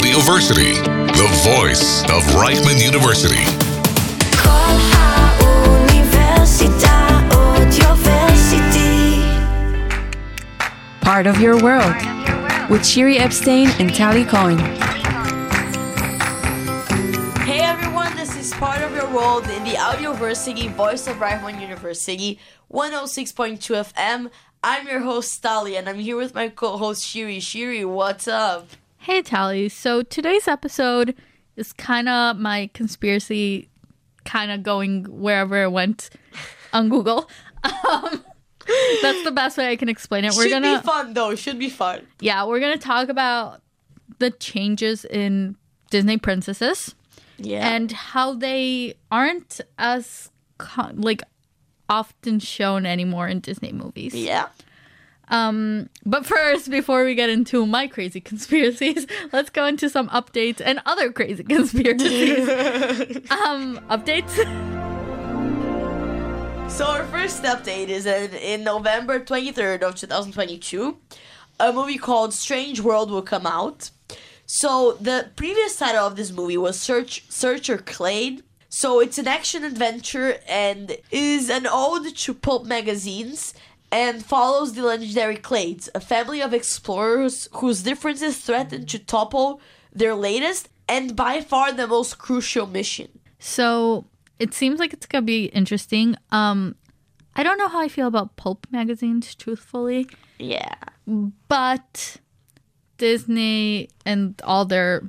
Audioversity, the voice of Reichman University. Part of Your World with Shiri Epstein and Tali Cohen. Hey everyone, this is Part of Your World in the Audioversity, voice of Reichman University, 106.2 FM. I'm your host, Tali, and I'm here with my co host, Shiri. Shiri, what's up? Hey, Tali. So today's episode is kind of my conspiracy, kind of going wherever it went on Google. Um, that's the best way I can explain it. We're Should gonna, be fun though, it should be fun. yeah, we're gonna talk about the changes in Disney princesses Yeah. and how they aren't as co- like often shown anymore in Disney movies. yeah. Um, but first, before we get into my crazy conspiracies, let's go into some updates and other crazy conspiracies. um, updates. So our first update is that in November 23rd of 2022, a movie called Strange World will come out. So the previous title of this movie was Search Searcher Clade. So it's an action adventure and is an ode to pulp magazines and follows the legendary Clades, a family of explorers whose differences threaten to topple their latest and by far the most crucial mission. So it seems like it's gonna be interesting. Um, I don't know how I feel about pulp magazines, truthfully, Yeah. but Disney and all their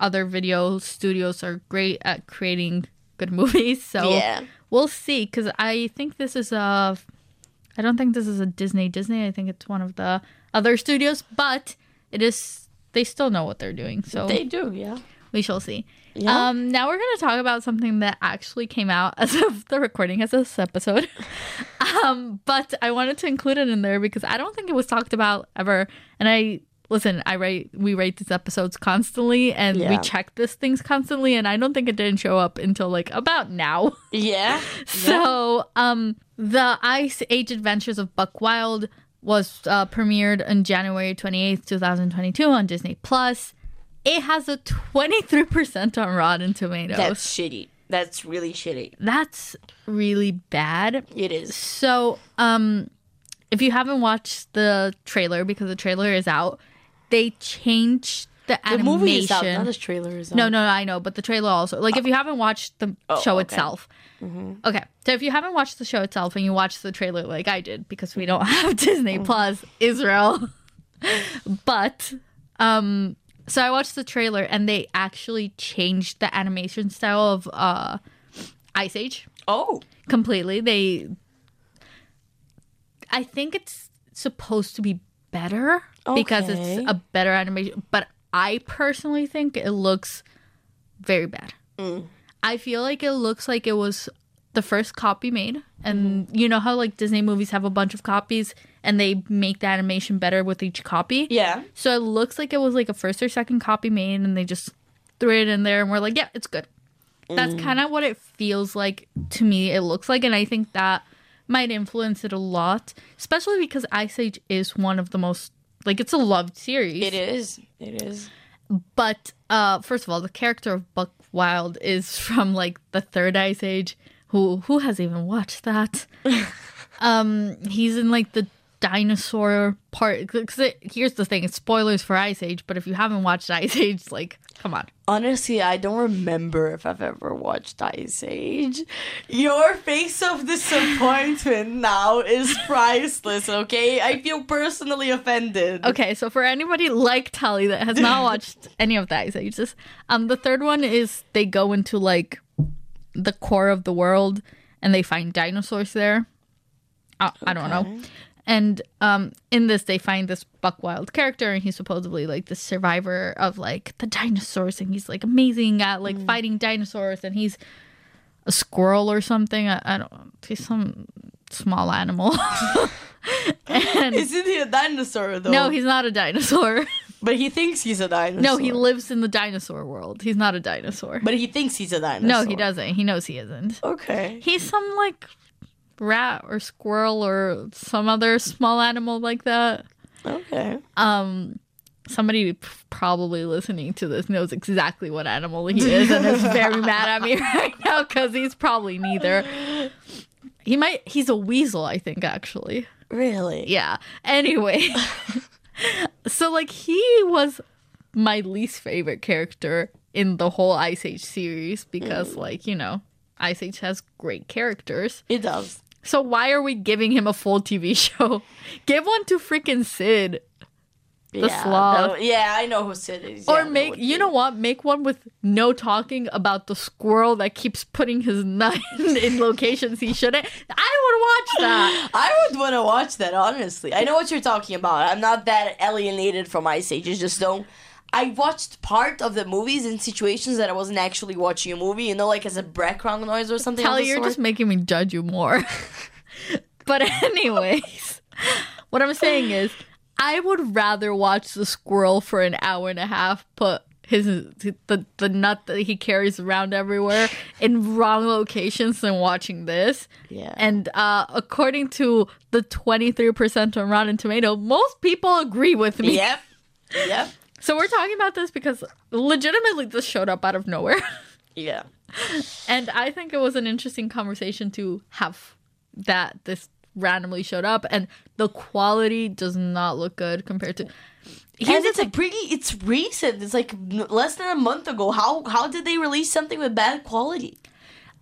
other video studios are great at creating good movies. So Yeah. we'll see. Because I think this is a, I don't think this is a Disney Disney. I think it's one of the other studios, but it is. They still know what they're doing, so They do, yeah. we shall see. Yeah. Um, now we're going to talk about something that actually came out as of the recording of this episode. um, but I wanted to include it in there because I don't think it was talked about ever. And I listen, I write we write these episodes constantly and we check this things constantly and I don't think it didn't show up until like about now. Yeah. So, um, the Ice Age Adventures of Buck Wild was uh, premiered on January 28th, 2022 on Disney Plus. It has a 23% on Rotten Tomatoes. That's shitty. That's really shitty. That's really bad. It is. So, um, if you haven't watched the trailer, because the trailer is out, they changed the The animation. movie is out, not the trailer is out. No, no, I know, but the trailer also. Like, if you haven't watched the Oh, show okay. itself. Okay, so if you haven't watched the show itself and you watch the trailer like I did, because we don't have Disney Plus Israel, but um, so I watched the trailer and they actually changed the animation style of uh, Ice Age Oh. completely. They, I think it's supposed to be better because it's a better animation, but I personally think it looks very bad. Mm. I feel like it looks like it was the first copy made, and mm. you know how like Disney movies have a bunch of copies and they make the animation better with each copy. Yeah. So it looks like it was like a first or second copy made, and they just threw it in there, and we're like, yeah, it's good. That's mm. kind of what it feels like to me. It looks like, and I think that might influence it a lot, especially because Ice Age is one of the most like it's a loved series. It is. It is. But uh, first of all, the character of Buck Wild is from like the third Ice Age. Who who has even watched that? um, he's in like the dinosaur part. Because here's the thing: it's spoilers for Ice Age. But if you haven't watched Ice Age, like, come on. Honestly, I don't remember if I've ever watched Ice Age. Your face of disappointment now is priceless, okay? I feel personally offended. Okay, so for anybody like Tali that has not watched any of the Ice Ages, um, the third one is they go into like the core of the world and they find dinosaurs there. I, I don't know. And um, in this, they find this Buck Wild character, and he's supposedly like the survivor of like the dinosaurs, and he's like amazing at like fighting dinosaurs, and he's a squirrel or something. I, I don't. He's some small animal. and Isn't he a dinosaur though? no, he's not a dinosaur. But he thinks he's a dinosaur. No, he lives in the dinosaur world. He's not a dinosaur. But he thinks he's a dinosaur. no, he doesn't. He knows he isn't. Okay. He's some like rat or squirrel or some other small animal like that. Okay. Um somebody probably listening to this knows exactly what animal he is and is very mad at me right now because he's probably neither. He might. He's a weasel, I think. Actually, Really? yeah. Anyway, so like he was my least favorite character in the whole Ice Age series because, like, you know, Ice Age has great characters. It does. So why are we giving him a full TV show? Give one to freaking Sid. The yeah, sloth. no- yeah, I know who Sid is. Or Yeah, make you be- know what? Make one with no talking about the squirrel that keeps putting his nut in locations he shouldn't. I would watch that. I would want to watch that, honestly. I know what you're talking about. I'm not that alienated from Ice Age. Just don't. I watched part of the movies in situations that I wasn't actually watching a movie, you know, like as a background noise or something. Kelly, you're sort. just making me judge you more. but anyways, what I'm saying is, I would rather watch the squirrel for an hour and a half put his the the nut that he carries around everywhere in wrong locations than watching this. Yeah. And uh, according to the 23% on Rotten Tomato, most people agree with me. Yep. Yep. So we're talking about this because legitimately this showed up out of nowhere. Yeah. And I think it was an interesting conversation to have that this randomly showed up and the quality does not look good compared to and Here's the it's a pretty. It's recent. It's like less than a month ago. How how did they release something with bad quality?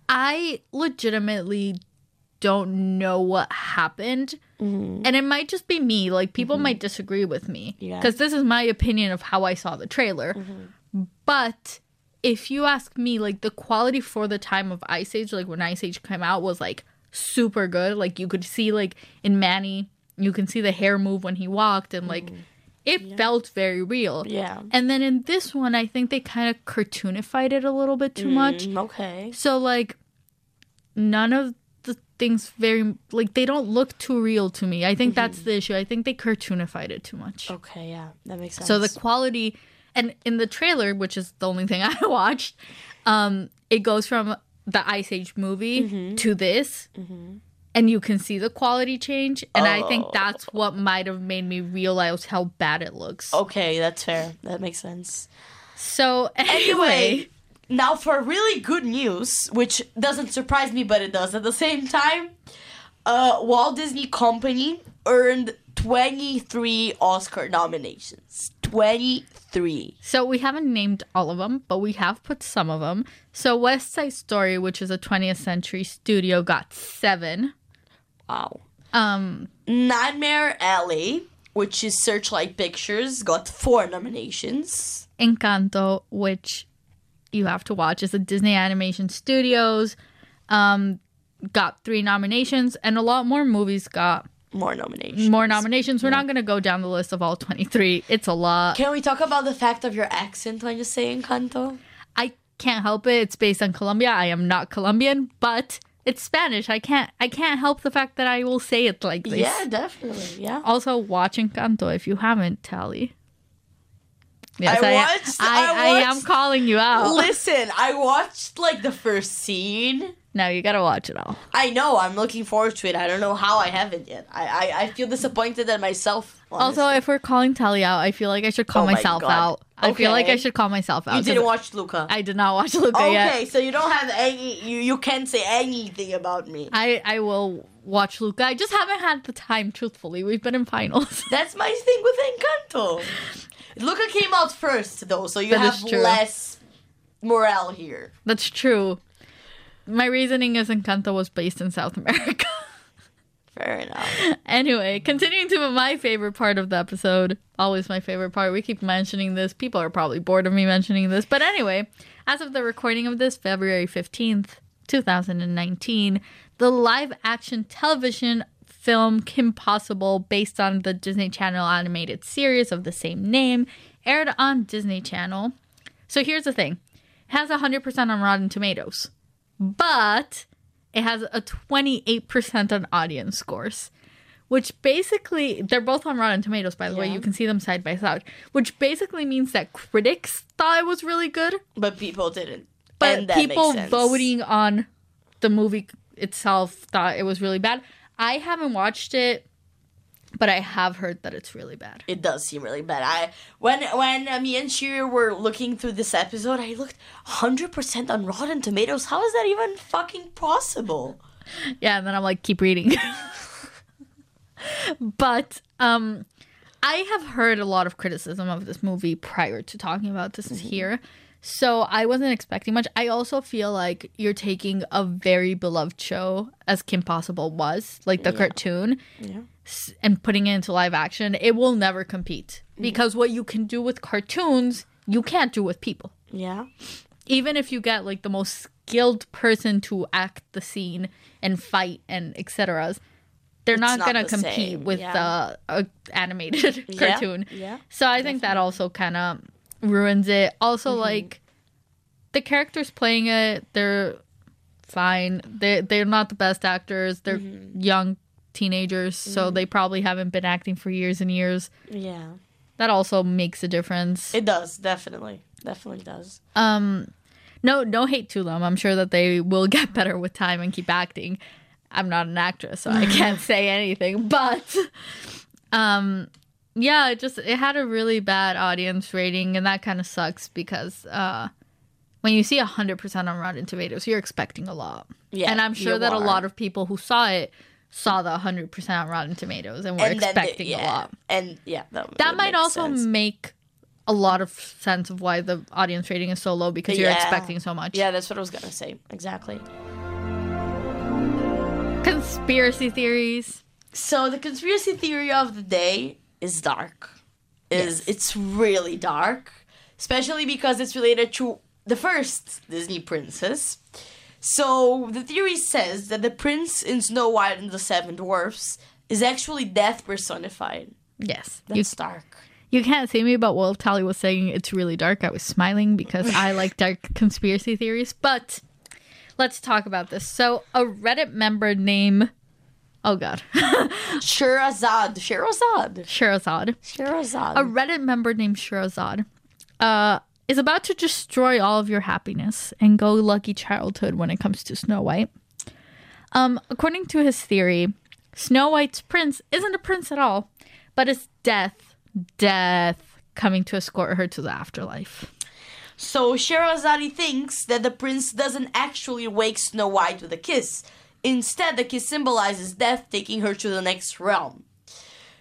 I legitimately don't know what happened. Mm-hmm. And it might just be me. Like people mm-hmm. might disagree with me. Yeah. Because this is my opinion of how I saw the trailer. Mm-hmm. But if you ask me, like the quality for the time of Ice Age, like when Ice Age came out, was like super good. Like you could see like in Manny, you can see the hair move when he walked and like it felt very real. Yeah. And then in this one, I think they kind of cartoonified it a little bit too mm, much. Mm, okay. So like none of things very like they don't look too real to me. I think that's mm-hmm. the issue. I think they cartoonified it too much. Okay. Yeah. That makes sense. So the quality and in the trailer, which is the only thing I watched, um it goes from the Ice Age movie mm-hmm. to this. Mm-hmm. And you can see the quality change, and I think oh. that's what might have made me realize how bad it looks. Okay, that's fair. That makes sense. So anyway, Anyway, now for really good news, which doesn't surprise me, but it does at the same time. Uh, Walt Disney Company earned 23 Oscar nominations. 23. So we haven't named all of them, but we have put some of them. So West Side Story, which is a 20th century studio, got seven. Wow. Um, Nightmare Alley, which is Searchlight Pictures, got four nominations. Encanto, which you have to watch, is a Disney Animation Studios, um, got three nominations, and a lot more movies got More nominations. more nominations. We're not going to go down the list of all 23. It's a lot. Can we talk about the fact of your accent when you say Encanto? I can't help it. It's based on Colombia. I am not Colombian, but it's Spanish. I can't I can't help the fact that I will say it like this. Yeah, definitely. Yeah. Also, watch Encanto if you haven't, Tali. Yes, I I, watched- I, I I am calling you out. Listen, I watched like the first scene. no, you gotta watch it all. I know. I'm looking forward to it. I don't know how I haven't yet. I I, I feel disappointed at myself. Also, if we're calling Tali out, I feel like I should call Oh my myself God. out. I feel like I should call myself out. you didn't watch Luca. I did not watch Luca okay, yet. so you don't have any. You you can't say anything about me. I, I will watch Luca. I just haven't had the time, truthfully. We've been in finals. That's my thing with Encanto. Luca came out first though, so you That have less morale here. That's true. My reasoning is Encanto was based in South America. Fair enough. Anyway, continuing to my favorite part of the episode, always my favorite part. We keep mentioning this. People are probably bored of me mentioning this. But anyway, as of the recording of this, February 15th, 2019, the live action television film Kim Possible, based on the Disney Channel animated series of the same name, aired on Disney Channel. So here's the thing it has 100% on Rotten Tomatoes, but it has a 28% on audience scores which basically they're both on Rotten Tomatoes by the way. You can see them side by side which basically means that critics thought it was really good. But people didn't. but And that people makes sense. voting on the movie itself thought it was really bad. I haven't watched it but I have heard that it's really bad. It does seem really bad. I when when uh, me and Shiri were looking through this episode, I looked hundred percent on Rotten Tomatoes. How is that even fucking possible? Yeah, and then I'm like, keep reading. but um I have heard a lot of criticism of this movie prior to talking about this here. So I wasn't expecting much. I also feel like you're taking a very beloved show as Kim Possible was, like the cartoon, s- and putting it into live action. It will never compete because what you can do with cartoons, you can't do with people Yeah, even if you get like the most skilled person to act the scene and fight and etc they're not, not gonna the compete same, with yeah. uh, animated Yeah, cartoon yeah, so i think that also kind of ruins it also Mm-hmm. like the characters playing it they're fine they they're not the best actors they're Mm-hmm. young teenagers so they probably haven't been acting for years and years. Yeah. that also makes a difference. It does definitely, definitely does. um no no hate to them i'm sure that they will get better with time and keep acting. I'm not an actress so i can't say anything but um yeah it just it had a really bad audience rating and that kind of sucks because uh when you see 100% on rotten tomatoes you're expecting a lot. Yeah, and i'm sure that a lot of people who saw it saw the 100% on rotten tomatoes and were they- expecting yeah, a lot and yeah, that, that might also sense. make a lot of sense of why the audience rating is so low because you're Yeah. expecting so much. Yeah, that's what I was gonna say. Exactly. Conspiracy theories. So the conspiracy theory of the day is dark. Is Yes. it's really dark, especially because it's related to the first Disney princess. So the theory says that the prince in Snow White and the Seven Dwarfs is actually death personified. Yes. You, That's dark. you can't see me, but while Tali was saying it's really dark, I was smiling because I like dark conspiracy theories. But let's talk about this. So, a Reddit member named. Oh, God. Shirazad. Shirazad. Shirazad. Shirazad. a Reddit member named Shirazad uh, is about to destroy all of your happiness and go lucky childhood when it comes to Snow White. Um, according to his theory, Snow White's prince isn't a prince at all, but it's death, death coming to escort her to the afterlife. So Sherazade thinks that the prince doesn't actually wake Snow White with a kiss. Instead, the kiss symbolizes death taking her to the next realm.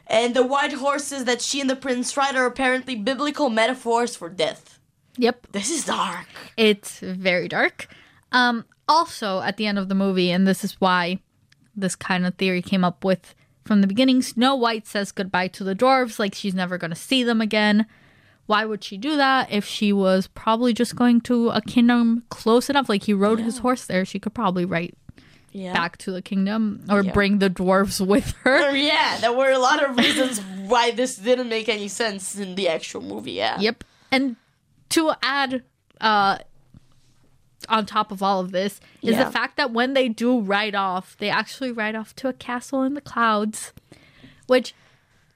And the white horses that she and the prince ride are apparently biblical metaphors for death. Yep, This is dark. It's very dark. Um, also, at the end of the movie, and this is why this kind of theory came up with from the beginning, Snow White says goodbye to the dwarves, like she's never going to see them again. Why would she do that if she was probably just going to a kingdom close enough? Like he rode his horse there, she could probably ride Yeah. back to the kingdom or Yeah. bring the dwarves with her. Yeah, there were a lot of reasons why this didn't make any sense in the actual movie. Yeah. Yep. And to add uh on top of all of this is Yeah. the fact that when they do ride off, they actually ride off to a castle in the clouds. Which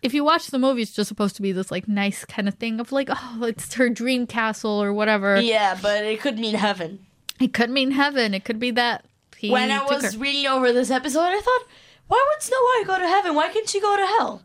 if you watch the movie, it's just supposed to be this like nice kind of thing of like, oh, it's her dream castle or whatever. Yeah, but it could mean heaven. It could mean heaven. It could be that he when I was her. reading over this episode, I thought, why would Snow White go to heaven? Why can't she go to hell?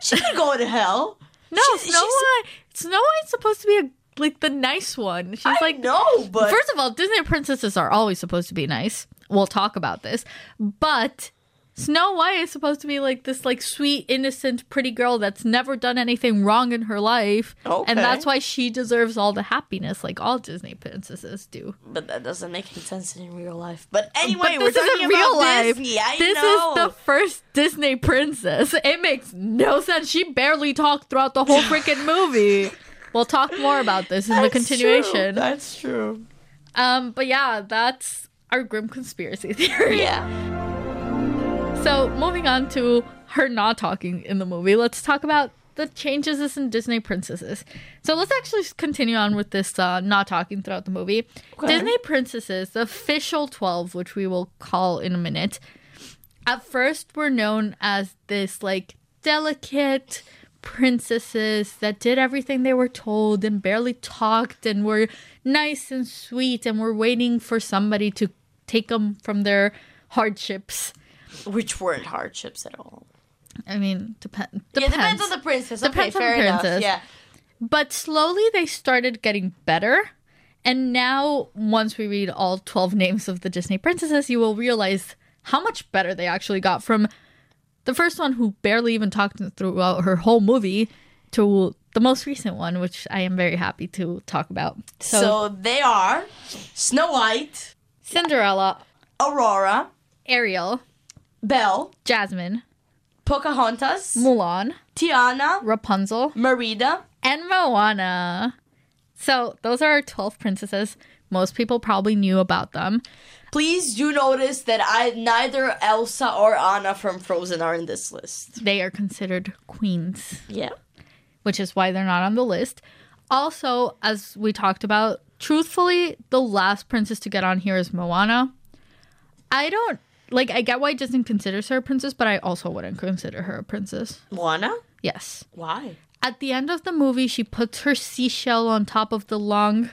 She could go to hell. no, Snow White. Snow White's supposed to be a like the nice one. She's I like no, but First of all, Disney princesses are always supposed to be nice. We'll talk about this. But Snow White is supposed to be like this like sweet, innocent, pretty girl that's never done anything wrong in her life. Okay. And that's why she deserves all the happiness like all Disney princesses do. but that doesn't make any sense in real life. But anyway, but we're this talking real about life. Disney. I this know. is the first Disney princess. It makes no sense. She barely talked throughout the whole freaking movie. We'll talk more about this in the That's continuation. True. That's true. Um, but yeah, that's our grim conspiracy theory. Yeah. So, moving on to her not talking in the movie, let's talk about the changes in Disney princesses. So, let's actually continue on with this uh, not talking throughout the movie. Disney princesses, the official 12, which we will call in a minute, at first were known as this like delicate princesses that did everything they were told and barely talked and were nice and sweet and were waiting for somebody to take them from their hardships. Which weren't hardships at all. I mean, depend. Yeah, Depends. depends on the princess. Depends okay, on the fair enough. Yeah. But slowly they started getting better. And now, once we read all 12 names of the Disney princesses, you will realize how much better they actually got from the first one, who barely even talked throughout her whole movie, to the most recent one, which I am very happy to talk about. So, So, they are Snow White, Cinderella, Aurora, Ariel, Belle, Jasmine, Pocahontas, Mulan, Tiana, Rapunzel, Merida. and Moana. So, those are our 12 princesses. Most people probably knew about them. Please do notice that I neither Elsa or Anna from Frozen are in this list. They are considered queens. Yeah. which is why they're not on the list. Also, as we talked about, truthfully, the last princess to get on here is Moana. I don't like I get why Disney considers her a princess, but I also wouldn't consider her a princess. Moana? Yes. Why? At the end of the movie, she puts her seashell on top of the long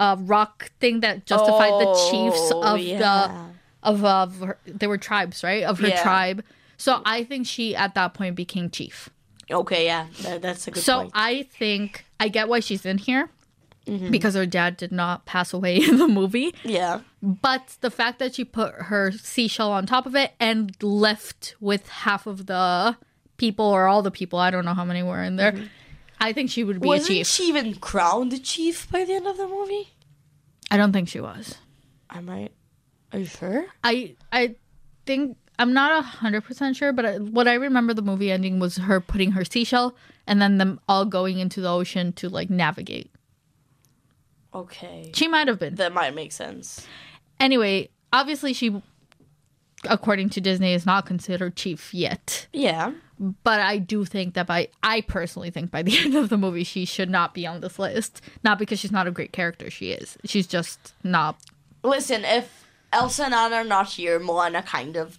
uh, rock thing that justified the chiefs Oh, of yeah. the of of her, they were tribes, right? Of her Yeah. tribe. So I think she at that point became chief. Okay, yeah. That, that's a good So point. I think I get why she's in here because her dad did not pass away in the movie. yeah. But the fact that she put her seashell on top of it and left with half of the people or all the people, I don't know how many were in there. I think she would be Wasn't a chief. she even crowned a chief by the end of the movie? I don't think she was. I might. Are you sure? I I think I'm not hundred percent sure, but I, what I remember the movie ending was her putting her seashell and then them all going into the ocean to like navigate. Okay. She might have been. That might make sense. Anyway, obviously she according to Disney is not considered chief yet. Yeah. But I do think that by I personally think by the end of the movie she should not be on this list. Not because she's not a great character, she is. She's just not Listen, if Elsa and Anna are not here, Moana kind of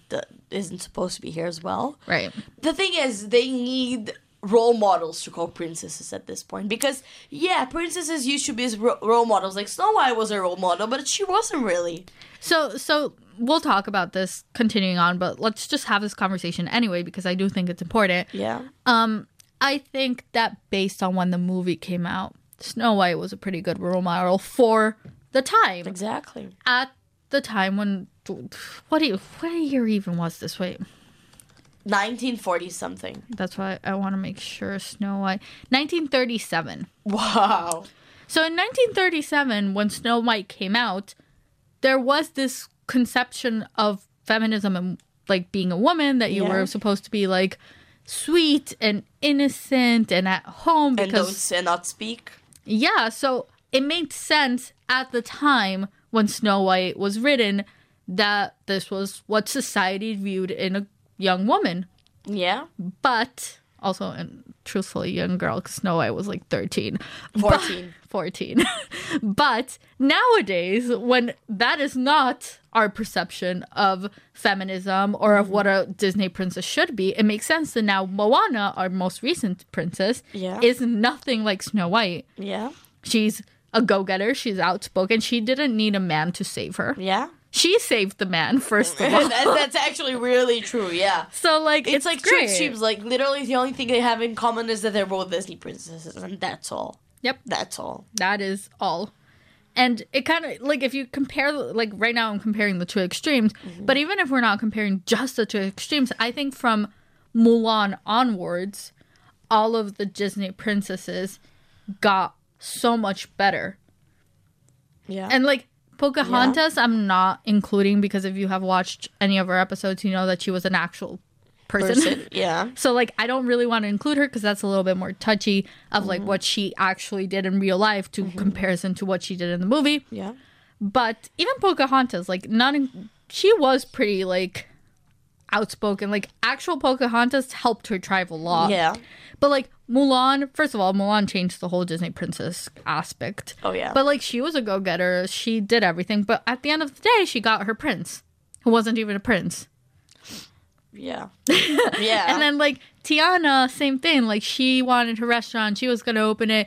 isn't supposed to be here as well. right. The thing is, they need role models to call princesses at this point because yeah, princesses used to be ro- role models. Like Snow White was a role model, but she wasn't really. So so we'll talk about this continuing on, but let's just have this conversation anyway because I do think it's important. Yeah. Um I think that based on when the movie came out, Snow White was a pretty good role model for the time. Exactly. At the time when what do you what year even was this? Wait. 1940 something. That's why I want to make sure Snow White 1937. Wow. So in 1937 when Snow White came out, there was this conception of feminism and like being a woman that you Yeah. were supposed to be like sweet and innocent and at home And because don't say not speak. yeah, so it made sense at the time when Snow White was written that this was what society viewed in a young woman. Yeah. But also, and truthfully, young girl, because Snow White was like 13. 14. 14. but nowadays, when that is not our perception of feminism or of what a Disney princess should be, it makes sense that now Moana, our most recent princess, Yeah. is nothing like Snow White. Yeah. She's a go getter, she's outspoken, she didn't need a man to save her. Yeah. She saved the man, first of all. that, that's actually really true. Yeah. so, like, It's, it's, like great. extremes. Like literally, the only thing they have in common is that they're both Disney princesses, and that's all. Yep. That's all. That is all. And it kind of like if you compare like right now I'm comparing the two extremes, mm-hmm. but even if we're not comparing just the two extremes, I think from Mulan onwards, all of the Disney princesses got so much better. Yeah. And like Pocahontas, I'm not including because if you have watched any of our episodes, you know that she was an actual person. person. Yeah. So like I don't really want to include her because that's a little bit more touchy of like mm-hmm. what she actually did in real life to mm-hmm. comparison to what she did in the movie. Yeah. But even Pocahontas, like not in, she was pretty like outspoken. Like actual Pocahontas helped her tribe a lot. Yeah. But like Mulan, first of all, Mulan changed the whole Disney princess aspect. Oh, yeah. But like she was a go getter. She did everything. But at the end of the day, she got her prince, who wasn't even a prince. Yeah. yeah. And then like Tiana, same thing. Like she wanted her restaurant, she was gonna open it,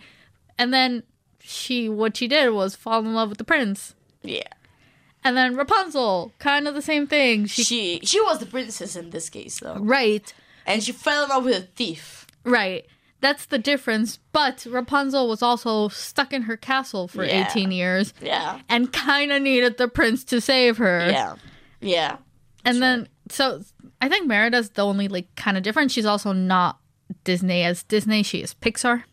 and then she what she did was fall in love with the prince. yeah. And then Rapunzel, kind of the same thing. She, She she was the princess in this case though. right, and she fell in love with a thief. Right. That's the difference. But Rapunzel was also stuck in her castle for Yeah. 18 years Yeah, and kind of needed the prince to save her. yeah, yeah. and then, so I think Merida's the only, like, kind of different. She's also not Disney as Disney. She is Pixar,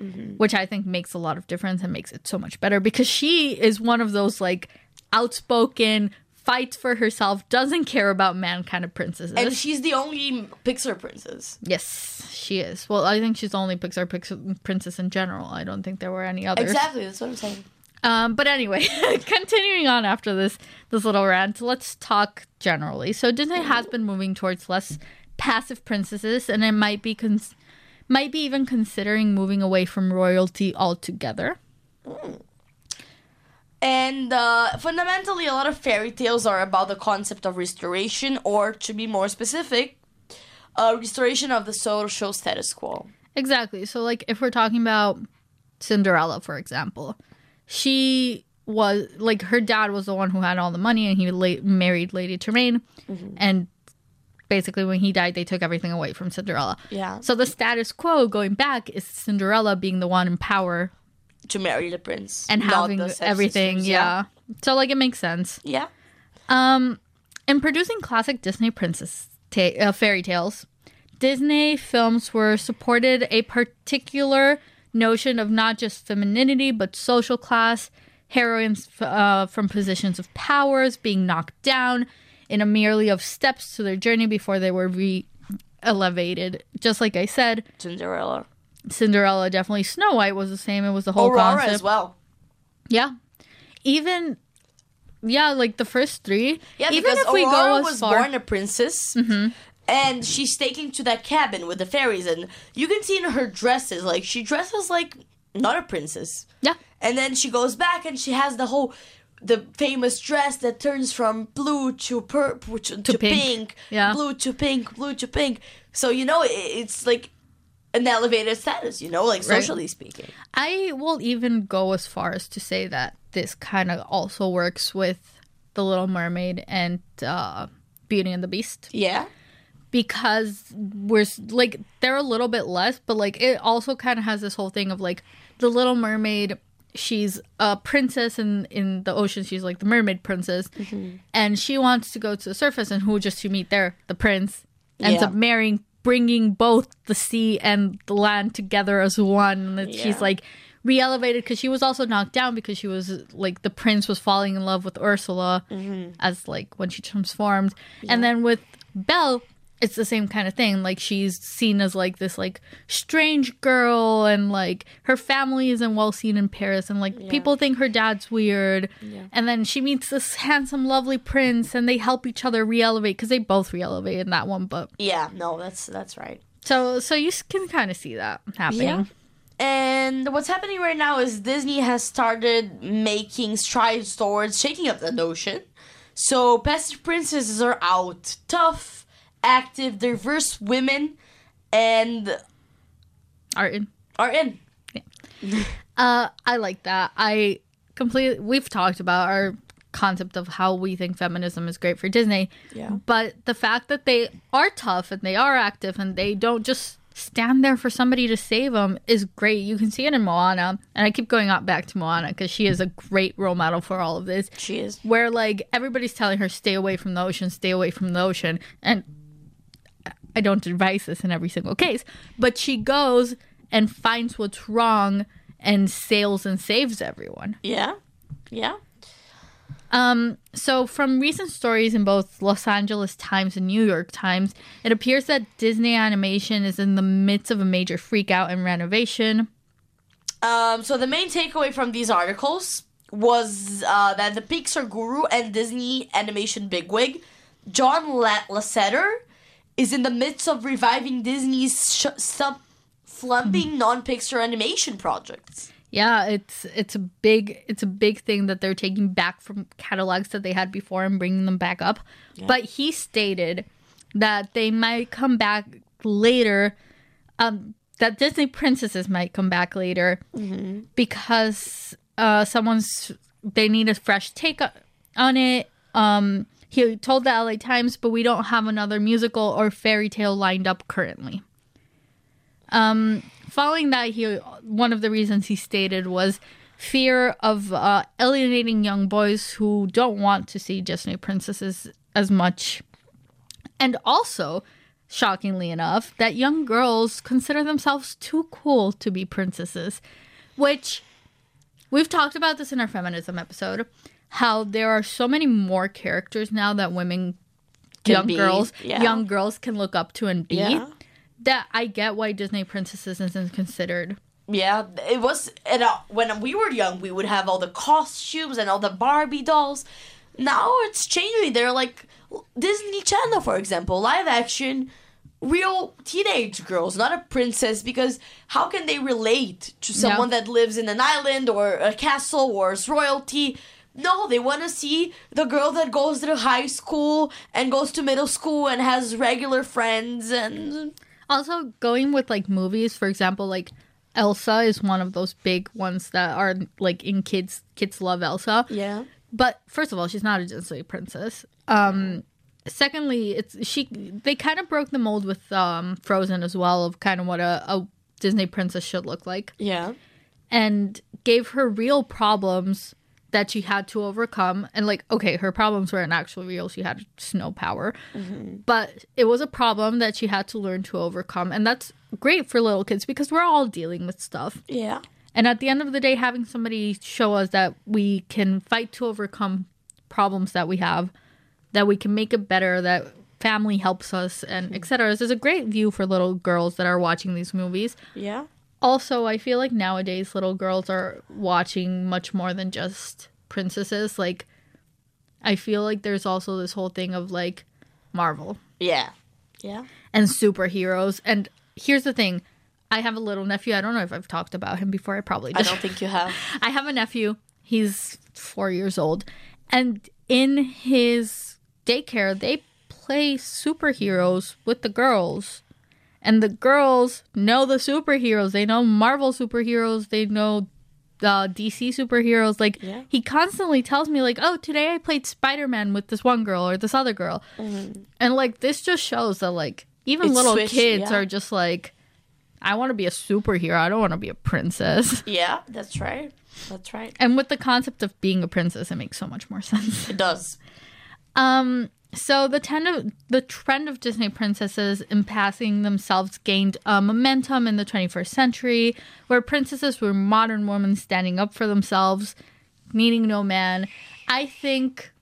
mm-hmm. which I think makes a lot of difference and makes it so much better because she is one of those, like, outspoken, fights for herself, doesn't care about man kind of princesses. And she's the only Pixar princess. Yes, she is. Well, I think she's the only Pixar pix- princess in general. I don't think there were any others. Exactly, that's what I'm saying. Um, but anyway, continuing on after this this little rant, let's talk generally. So Disney has been moving towards less passive princesses, and it might be cons- might be even considering moving away from royalty altogether. And uh, fundamentally, a lot of fairy tales are about the concept of restoration, or to be more specific, uh, restoration of the social status quo. Exactly. So, like, if we're talking about Cinderella, for example, she was like her dad was the one who had all the money, and he la- married Lady Tremaine, and basically when he died, they took everything away from Cinderella. Yeah. So the status quo going back is Cinderella being the one in power To marry the prince and having everything. Yeah. So like it makes sense. Yeah. Um, in producing classic Disney princess ta- uh, fairy tales, Disney films were supported a particular notion of not just femininity but social class. Heroines uh, from positions of powers being knocked down in a merely of steps to their journey before they were re elevated. Just like I said, Cinderella. Cinderella definitely. Snow White was the same. It was the whole Aurora concept. as well. Yeah. Even yeah, like the first three. Yeah, even because if we Aurora go as was far, Mm-hmm. born a princess. And she's taken to that cabin with the fairies, and you can see in her dresses, like she dresses like not a princess. yeah, And then she goes back and she has the whole the famous dress that turns from blue to purple to, to, pink. pink, Yeah. blue to pink, blue to pink. So you know it, it's like an elevated status, you know, like Right. socially speaking. I will even go as far as to say that this kind of also works with the Little Mermaid and uh, Beauty and the Beast Yeah. Because we're like they're a little bit less, but like it also kind of has this whole thing of like the Little Mermaid. She's a princess in in the ocean. She's like the mermaid princess, Mm-hmm. and she wants to go to the surface. And who just to meet there? The prince ends Yeah. up marrying, bringing both the sea and the land together as one. And Yeah. she's like re-elevated because she was also knocked down because she was like the prince was falling in love with Ursula Mm-hmm. as like when she transformed, and then with Belle, it's the same kind of thing. Like she's seen as like this like strange girl, and like her family isn't well seen in Paris, and like people think her dad's weird. And then she meets this handsome, lovely prince, and they help each other re-elevate because they both re-elevate in that one. But Yeah, no, that's that's right. so so you can kind of see that happening. Yeah. And what's happening right now is Disney has started making strides towards shaking up the notion. So passive princesses are out, tough, active, diverse women, and are in. are in. Uh, I like that. I completely. We've talked about our concept of how we think feminism is great for Disney. Yeah. But the fact that they are tough and they are active and they don't just stand there for somebody to save them is great. You can see it in Moana, and I keep going up back to Moana because she is a great role model for all of this. She is. Where like everybody's telling her stay away from the ocean, stay away from the ocean, and I don't advise this in every single case, but she goes and finds what's wrong and sails and saves everyone. Yeah. Yeah. Um, so from recent stories in both Los Angeles Times and New York Times, it appears that Disney Animation is in the midst of a major freakout and renovation. Um, so the main takeaway from these articles was uh, that the Pixar guru and Disney animation bigwig, John La- Lasseter, is in the midst of reviving Disney's sh- sub slumping non-Pixar animation projects. Yeah, it's it's a big it's a big thing that they're taking back from catalogs that they had before and bringing them back up. But he stated that they might come back later. Um, that Disney princesses might come back later because uh, someone's they need a fresh take on it. Um, He told the LA Times, but we don't have another musical or fairy tale lined up currently. Um, following that, he one of the reasons he stated was fear of uh, alienating young boys who don't want to see Disney princesses as much, and also, shockingly enough, that young girls consider themselves too cool to be princesses, which we've talked about this in our feminism episode. How there are so many more characters now that women, Can young be, girls, yeah. young girls can look up to and be Yeah. that I get why Disney princesses isn't considered. Yeah, it was. And uh, when we were young, we would have all the costumes and all the Barbie dolls. Now it's changing. They're like Disney Channel, for example, live action, real teenage girls, not a princess. Because how can they relate to someone that lives in an island or a castle or is royalty? No, they want to see the girl that goes to high school and goes to middle school and has regular friends and Also, going with like movies, for example, like Elsa is one of those big ones that are like in kids. Kids love Elsa. yeah. But first of all, she's not a Disney princess. Um, secondly, it's she. They kind of broke the mold with um, Frozen as well of kind of what a, a Disney princess should look like. Yeah. and gave her real problems that she had to overcome. And like okay her problems weren't actually real. She had snow power. Mm-hmm. But it was a problem that she had to learn to overcome. And that's great for little kids because we're all dealing with stuff. Yeah. and at the end of the day having somebody show us that we can fight to overcome problems that we have that we can make it better that family helps us and mm-hmm. etc is a great view for little girls that are watching these movies. Yeah. Also i feel like nowadays little girls are watching much more than just princesses like i feel like there's also this whole thing of like marvel Yeah. Yeah. and superheroes and here's the thing i have a little nephew i don't know if i've talked about him before i probably I don't think you have. I have a nephew. He's four years old. And in his daycare, they play superheroes with the girls. And the girls know the superheroes. They know Marvel superheroes. They know uh, DC superheroes. Like, Yeah. he constantly tells me, like, oh, today I played Spider Man with this one girl or this other girl. And, like, this just shows that, like, even It's little switched, kids yeah. are just like, I want to be a superhero. I don't want to be a princess. Yeah, that's right. That's right. And with the concept of being a princess, it makes so much more sense. It does. Um, so the trend of the trend of Disney princesses in passing themselves gained uh, momentum in the 21st century, where princesses were modern women standing up for themselves, needing no man. I think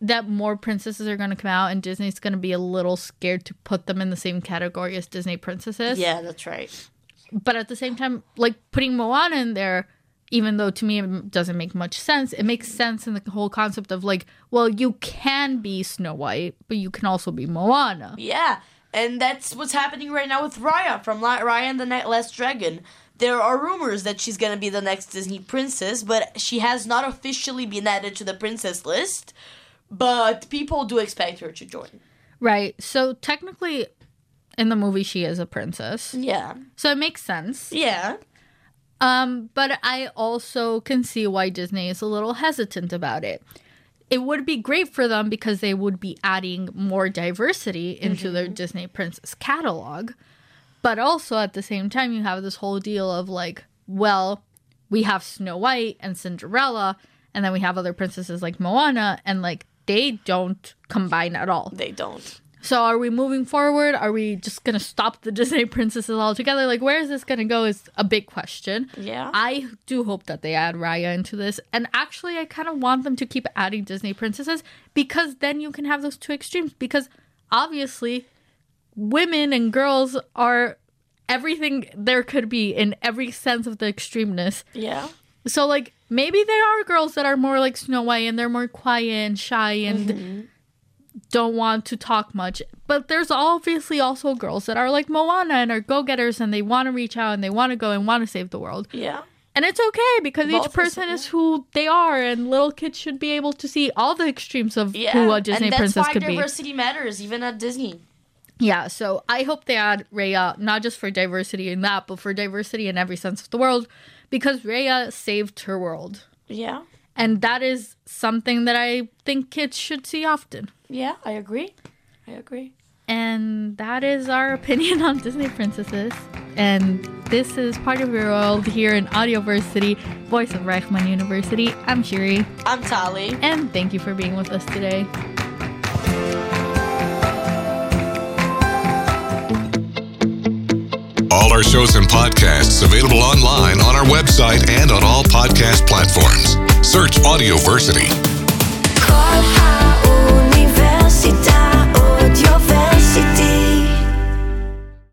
that more princesses are going to come out, and Disney's going to be a little scared to put them in the same category as Disney princesses Yeah, that's right. but at the same time, like putting Moana in there, even though to me it doesn't make much sense, it makes sense in the whole concept of like, well, you can be Snow White, but you can also be Moana. Yeah, and that's what's happening right now with Raya from La- Raya and the Night Last Dragon. There are rumors that she's gonna be the next Disney princess, but she has not officially been added to the princess list. But people do expect her to join. Right. So technically, in the movie, she is a princess, Yeah, so it makes sense. yeah, Um, but I also can see why Disney is a little hesitant about it. It would be great for them because they would be adding more diversity into their Disney Princess catalog. But also at the same time, you have this whole deal of like, well, we have Snow White and Cinderella, and then we have other princesses like Moana, and like they don't combine at all. they don't. So are we moving forward? Are we just gonna stop the Disney princesses altogether? Like, where is this gonna go? Is a big question. Yeah. I do hope that they add Raya into this, and actually, I kind of want them to keep adding Disney princesses because then you can have those two extremes. Because obviously, women and girls are everything there could be in every sense of the extremeness. Yeah, So, like, maybe there are girls that are more like Snow White and they're more quiet and shy and Mm-hmm. Don't want to talk much. But there's obviously also girls that are like Moana and are go getters and they want to reach out and they want to go and want to save the world. yeah, And it's okay because Both each person is who they are and little kids should be able to see all the extremes of yeah. who a Disney and that's princess why could be. diversity matters, even at Disney. Yeah, so I hope they add Raya not just for diversity in that, but for diversity in every sense of the world because Raya saved her world. Yeah, And that is something that I think kids should see often. Yeah, I agree. I agree. And that is our opinion on Disney princesses. And this is part of your world here in Audioversity, voice of Reichman University. I'm Shiri, I'm Tali. and thank you for being with us today. All our shows and podcasts available online on our website and on all podcast platforms. Search Audioversity. Call